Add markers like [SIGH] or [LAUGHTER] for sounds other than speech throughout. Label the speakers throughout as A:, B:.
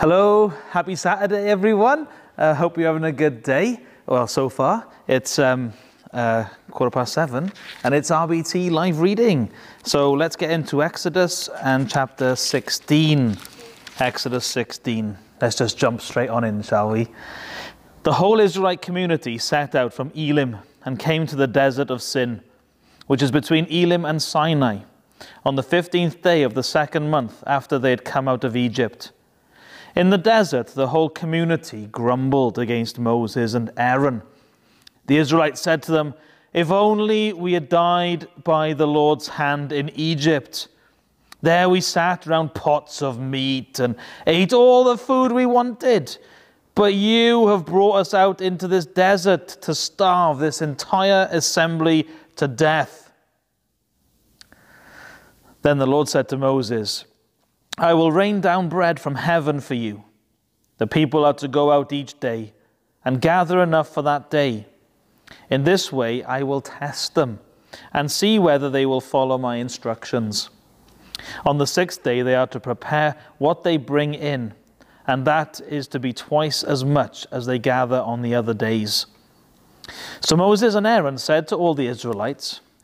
A: Hello, happy Saturday, everyone. Uh, hope you're having a good day. Well, so far, it's um, uh, quarter past seven, and it's RBT live reading. So let's get into Exodus and chapter 16. Exodus 16. Let's just jump straight on in, shall we? The whole Israelite community set out from Elim and came to the desert of Sin, which is between Elim and Sinai, on the 15th day of the second month after they had come out of Egypt. In the desert, the whole community grumbled against Moses and Aaron. The Israelites said to them, If only we had died by the Lord's hand in Egypt. There we sat round pots of meat and ate all the food we wanted. But you have brought us out into this desert to starve this entire assembly to death. Then the Lord said to Moses, I will rain down bread from heaven for you. The people are to go out each day and gather enough for that day. In this way, I will test them and see whether they will follow my instructions. On the sixth day, they are to prepare what they bring in, and that is to be twice as much as they gather on the other days. So Moses and Aaron said to all the Israelites,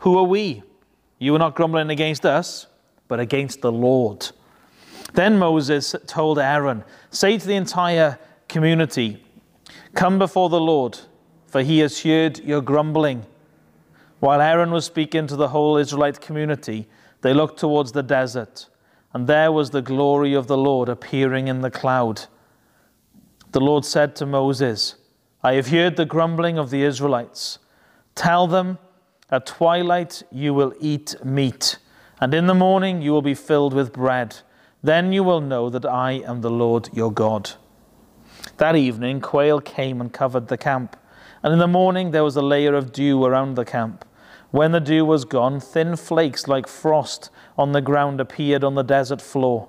A: Who are we? You are not grumbling against us, but against the Lord. Then Moses told Aaron, Say to the entire community, Come before the Lord, for he has heard your grumbling. While Aaron was speaking to the whole Israelite community, they looked towards the desert, and there was the glory of the Lord appearing in the cloud. The Lord said to Moses, I have heard the grumbling of the Israelites. Tell them, at twilight you will eat meat, and in the morning you will be filled with bread. Then you will know that I am the Lord your God. That evening, quail came and covered the camp, and in the morning there was a layer of dew around the camp. When the dew was gone, thin flakes like frost on the ground appeared on the desert floor.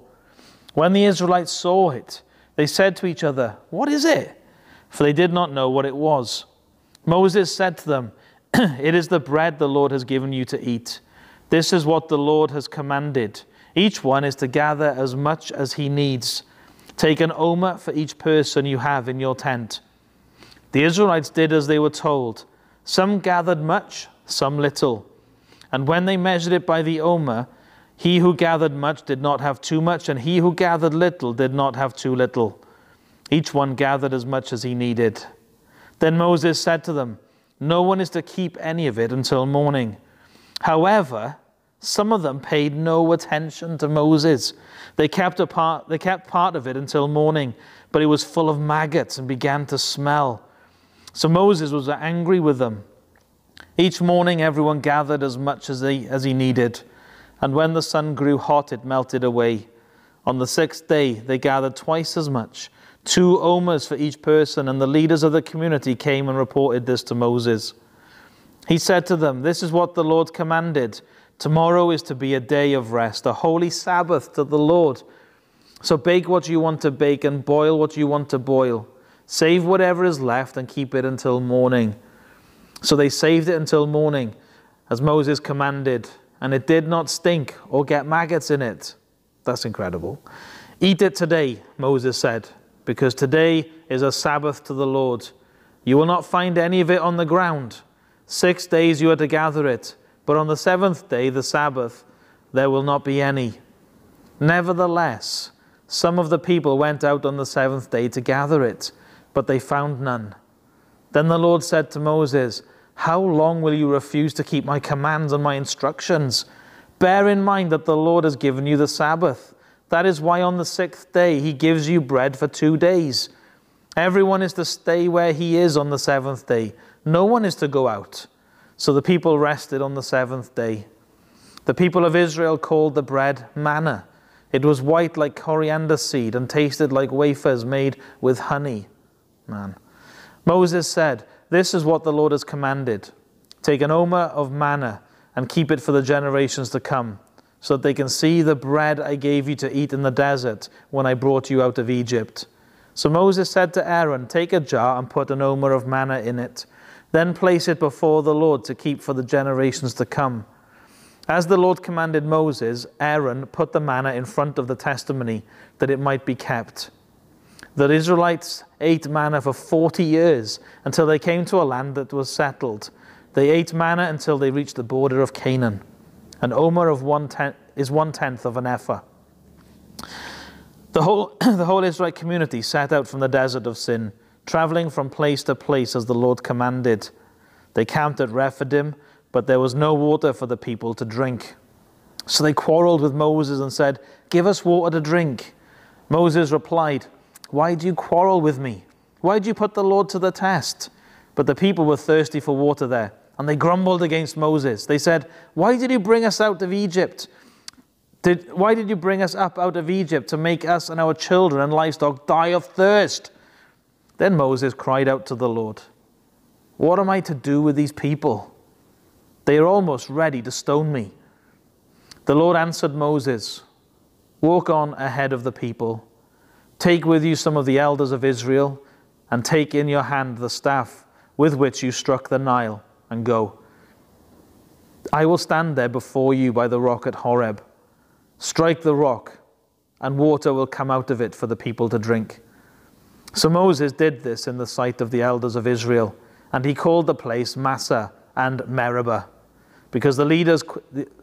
A: When the Israelites saw it, they said to each other, What is it? For they did not know what it was. Moses said to them, [CLEARS THROAT] it is the bread the Lord has given you to eat. This is what the Lord has commanded. Each one is to gather as much as he needs. Take an omer for each person you have in your tent. The Israelites did as they were told. Some gathered much, some little. And when they measured it by the omer, he who gathered much did not have too much, and he who gathered little did not have too little. Each one gathered as much as he needed. Then Moses said to them, no one is to keep any of it until morning. However, some of them paid no attention to Moses. They kept, a part, they kept part of it until morning, but it was full of maggots and began to smell. So Moses was angry with them. Each morning, everyone gathered as much as, they, as he needed, and when the sun grew hot, it melted away. On the sixth day, they gathered twice as much two omers for each person, and the leaders of the community came and reported this to Moses. He said to them, This is what the Lord commanded. Tomorrow is to be a day of rest, a holy Sabbath to the Lord. So bake what you want to bake and boil what you want to boil. Save whatever is left and keep it until morning. So they saved it until morning, as Moses commanded, and it did not stink or get maggots in it. That's incredible. Eat it today, Moses said because today is a Sabbath to the Lord. You will not find any of it on the ground. Six days you are to gather it, but on the seventh day, the Sabbath, there will not be any. Nevertheless, some of the people went out on the seventh day to gather it, but they found none. Then the Lord said to Moses, How long will you refuse to keep my commands and my instructions? Bear in mind that the Lord has given you the Sabbath. That is why on the sixth day he gives you bread for two days. Everyone is to stay where he is on the seventh day. No one is to go out. So the people rested on the seventh day. The people of Israel called the bread manna. It was white like coriander seed and tasted like wafers made with honey. Man. Moses said, This is what the Lord has commanded. Take an omer of manna and keep it for the generations to come, so that they can see the bread I gave you to eat in the desert when I brought you out of Egypt. So Moses said to Aaron, Take a jar and put an omer of manna in it. Then place it before the Lord to keep for the generations to come. As the Lord commanded Moses, Aaron put the manna in front of the testimony that it might be kept. The Israelites ate manna for 40 years until they came to a land that was settled. They ate manna until they reached the border of Canaan. An omer of one tenth is one tenth of an ephah. The whole, [CLEARS THROAT] the whole Israelite community set out from the desert of Sin, traveling from place to place as the Lord commanded. They camped at Rephidim but there was no water for the people to drink. So they quarreled with Moses and said, Give us water to drink. Moses replied, Why do you quarrel with me? Why do you put the Lord to the test? But the people were thirsty for water there, and they grumbled against Moses. They said, Why did you bring us out of Egypt? Did, why did you bring us up out of Egypt to make us and our children and livestock die of thirst? Then Moses cried out to the Lord, What am I to do with these people? They are almost ready to stone me. The Lord answered Moses, Walk on ahead of the people. Take with you some of the elders of Israel, and take in your hand the staff with which you struck the Nile, and go. I will stand there before you by the rock at Horeb. Strike the rock, and water will come out of it for the people to drink. So Moses did this in the sight of the elders of Israel, and he called the place Massah and Meribah, because the leaders,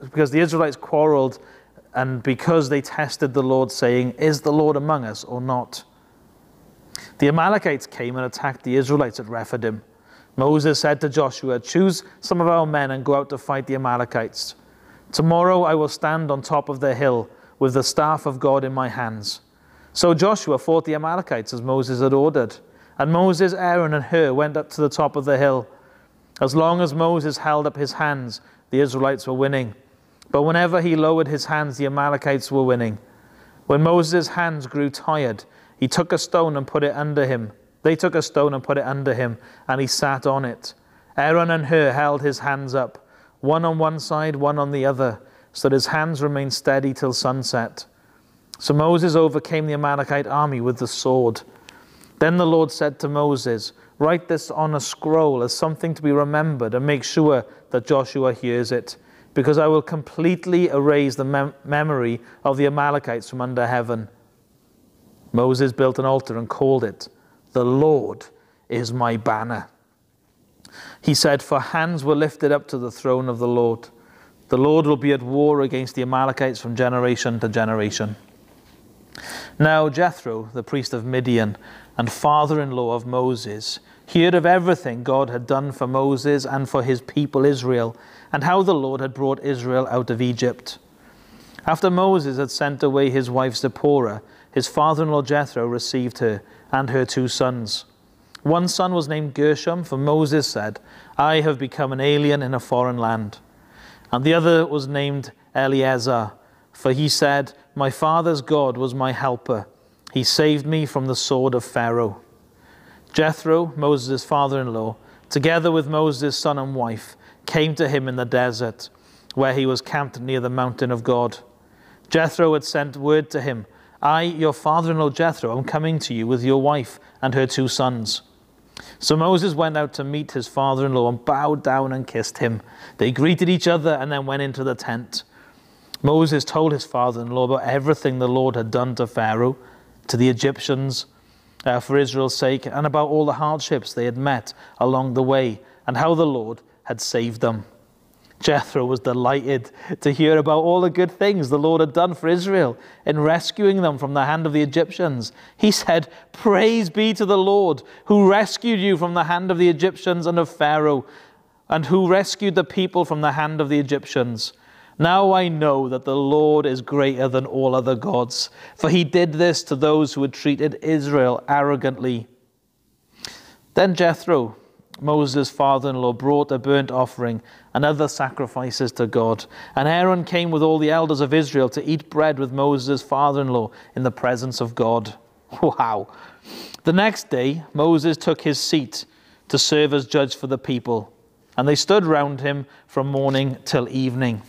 A: because the Israelites quarreled, and because they tested the Lord, saying, "Is the Lord among us or not?" The Amalekites came and attacked the Israelites at Rephidim. Moses said to Joshua, Choose some of our men and go out to fight the Amalekites. Tomorrow I will stand on top of the hill with the staff of God in my hands. So Joshua fought the Amalekites as Moses had ordered. And Moses, Aaron, and Hur went up to the top of the hill. As long as Moses held up his hands, the Israelites were winning. But whenever he lowered his hands, the Amalekites were winning. When Moses' hands grew tired, he took a stone and put it under him. They took a stone and put it under him, and he sat on it. Aaron and Hur held his hands up, one on one side, one on the other, so that his hands remained steady till sunset. So Moses overcame the Amalekite army with the sword. Then the Lord said to Moses, Write this on a scroll as something to be remembered and make sure that Joshua hears it, because I will completely erase the mem- memory of the Amalekites from under heaven. Moses built an altar and called it, The Lord is my banner. He said, For hands were lifted up to the throne of the Lord. The Lord will be at war against the Amalekites from generation to generation. Now Jethro, the priest of Midian and father in law of Moses, heard of everything God had done for Moses and for his people Israel, and how the Lord had brought Israel out of Egypt. After Moses had sent away his wife Zipporah, his father in law Jethro received her and her two sons. One son was named Gershom, for Moses said, I have become an alien in a foreign land. And the other was named Eleazar, for he said, My father's God was my helper. He saved me from the sword of Pharaoh. Jethro, Moses' father in law, together with Moses' son and wife, came to him in the desert, where he was camped near the mountain of God. Jethro had sent word to him, I, your father in law Jethro, am coming to you with your wife and her two sons. So Moses went out to meet his father in law and bowed down and kissed him. They greeted each other and then went into the tent. Moses told his father in law about everything the Lord had done to Pharaoh, to the Egyptians, uh, for Israel's sake, and about all the hardships they had met along the way, and how the Lord had saved them. Jethro was delighted to hear about all the good things the Lord had done for Israel in rescuing them from the hand of the Egyptians. He said, Praise be to the Lord who rescued you from the hand of the Egyptians and of Pharaoh, and who rescued the people from the hand of the Egyptians. Now I know that the Lord is greater than all other gods, for he did this to those who had treated Israel arrogantly. Then Jethro, Moses' father in law, brought a burnt offering and other sacrifices to God. And Aaron came with all the elders of Israel to eat bread with Moses' father in law in the presence of God. [LAUGHS] Wow. The next day, Moses took his seat to serve as judge for the people, and they stood round him from morning till evening.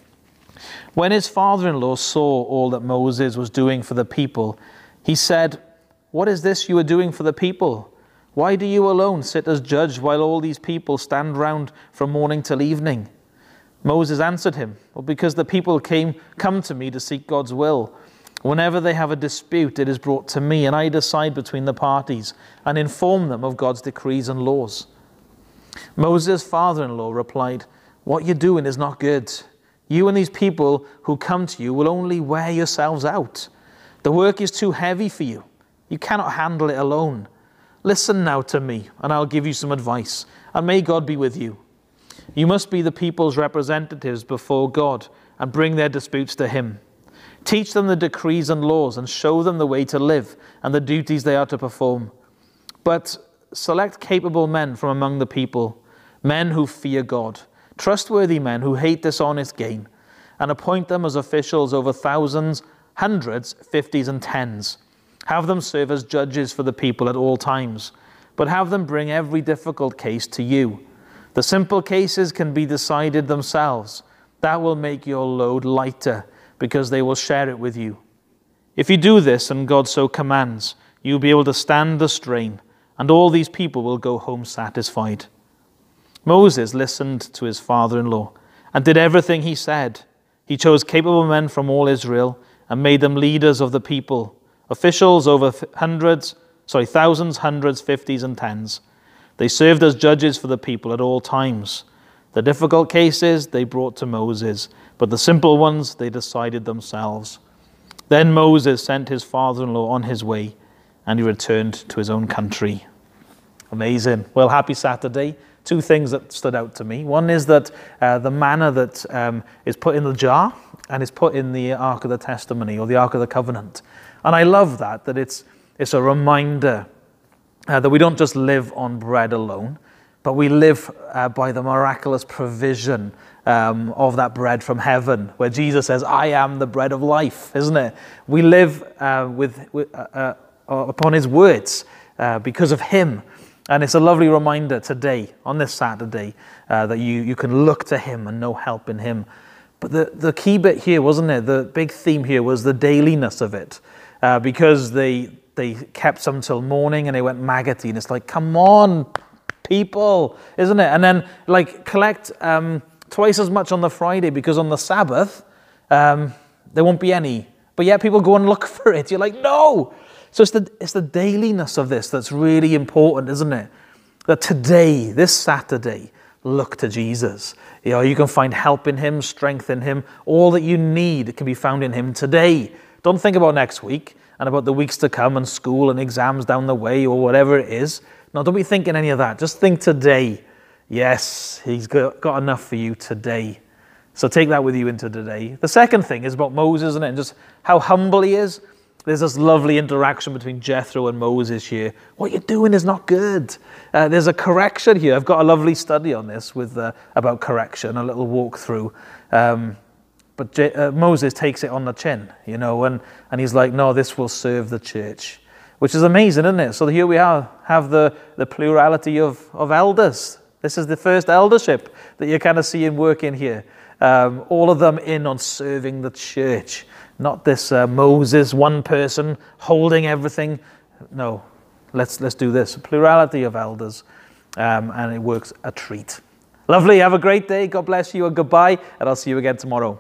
A: When his father in law saw all that Moses was doing for the people, he said, What is this you are doing for the people? Why do you alone sit as judge while all these people stand round from morning till evening? Moses answered him, Well, because the people came come to me to seek God's will. Whenever they have a dispute, it is brought to me, and I decide between the parties and inform them of God's decrees and laws. Moses' father in law replied, What you're doing is not good. You and these people who come to you will only wear yourselves out. The work is too heavy for you. You cannot handle it alone. Listen now to me, and I'll give you some advice, and may God be with you. You must be the people's representatives before God and bring their disputes to Him. Teach them the decrees and laws and show them the way to live and the duties they are to perform. But select capable men from among the people, men who fear God, trustworthy men who hate dishonest gain, and appoint them as officials over thousands, hundreds, fifties, and tens. Have them serve as judges for the people at all times, but have them bring every difficult case to you. The simple cases can be decided themselves. That will make your load lighter because they will share it with you. If you do this, and God so commands, you'll be able to stand the strain, and all these people will go home satisfied. Moses listened to his father in law and did everything he said. He chose capable men from all Israel and made them leaders of the people, officials over hundreds, sorry, thousands, hundreds, fifties, and tens. They served as judges for the people at all times. The difficult cases they brought to Moses, but the simple ones they decided themselves. Then Moses sent his father in law on his way, and he returned to his own country. Amazing. Well, happy Saturday. Two things that stood out to me. One is that uh, the manna that um, is put in the jar and is put in the Ark of the Testimony or the Ark of the Covenant. And I love that, that it's, it's a reminder uh, that we don't just live on bread alone, but we live uh, by the miraculous provision um, of that bread from heaven, where Jesus says, I am the bread of life, isn't it? We live uh, with, with uh, uh, upon his words uh, because of him. And it's a lovely reminder today, on this Saturday, uh, that you, you can look to him and know help in him. But the, the key bit here, wasn't it? The big theme here was the dailiness of it. because they, they kept some till morning and they went maggoty. And it's like, come on, people, isn't it? And then, like, collect um, twice as much on the Friday because on the Sabbath, um, there won't be any. But yet people go and look [LAUGHS] for it. You're like, no. So it's the, it's the dailiness of this that's really important, isn't it? That today, this Saturday, look to Jesus. You know, you can find help in Him, strength in Him. All that you need can be found in Him today. Don't think about next week and about the weeks to come and school and exams down the way or whatever it is. No, don't be thinking any of that. Just think today. Yes, He's got, got enough for you today. So take that with you into today. The second thing is about Moses, isn't it? And just how humble he is. There's this lovely interaction between Jethro and Moses here. What you're doing is not good. Uh, there's a correction here. I've got a lovely study on this with uh, about correction, a little walkthrough. Um, but uh, Moses takes it on the chin, you know, and, and he's like, no, this will serve the church, which is amazing, isn't it? So here we are, have the, the plurality of, of elders. This is the first eldership that you're kind of seeing working here. Um, all of them in on serving the church, not this uh, Moses, one person holding everything. No, let's, let's do this. A plurality of elders, um, and it works a treat. Lovely. Have a great day. God bless you, and goodbye. And I'll see you again tomorrow.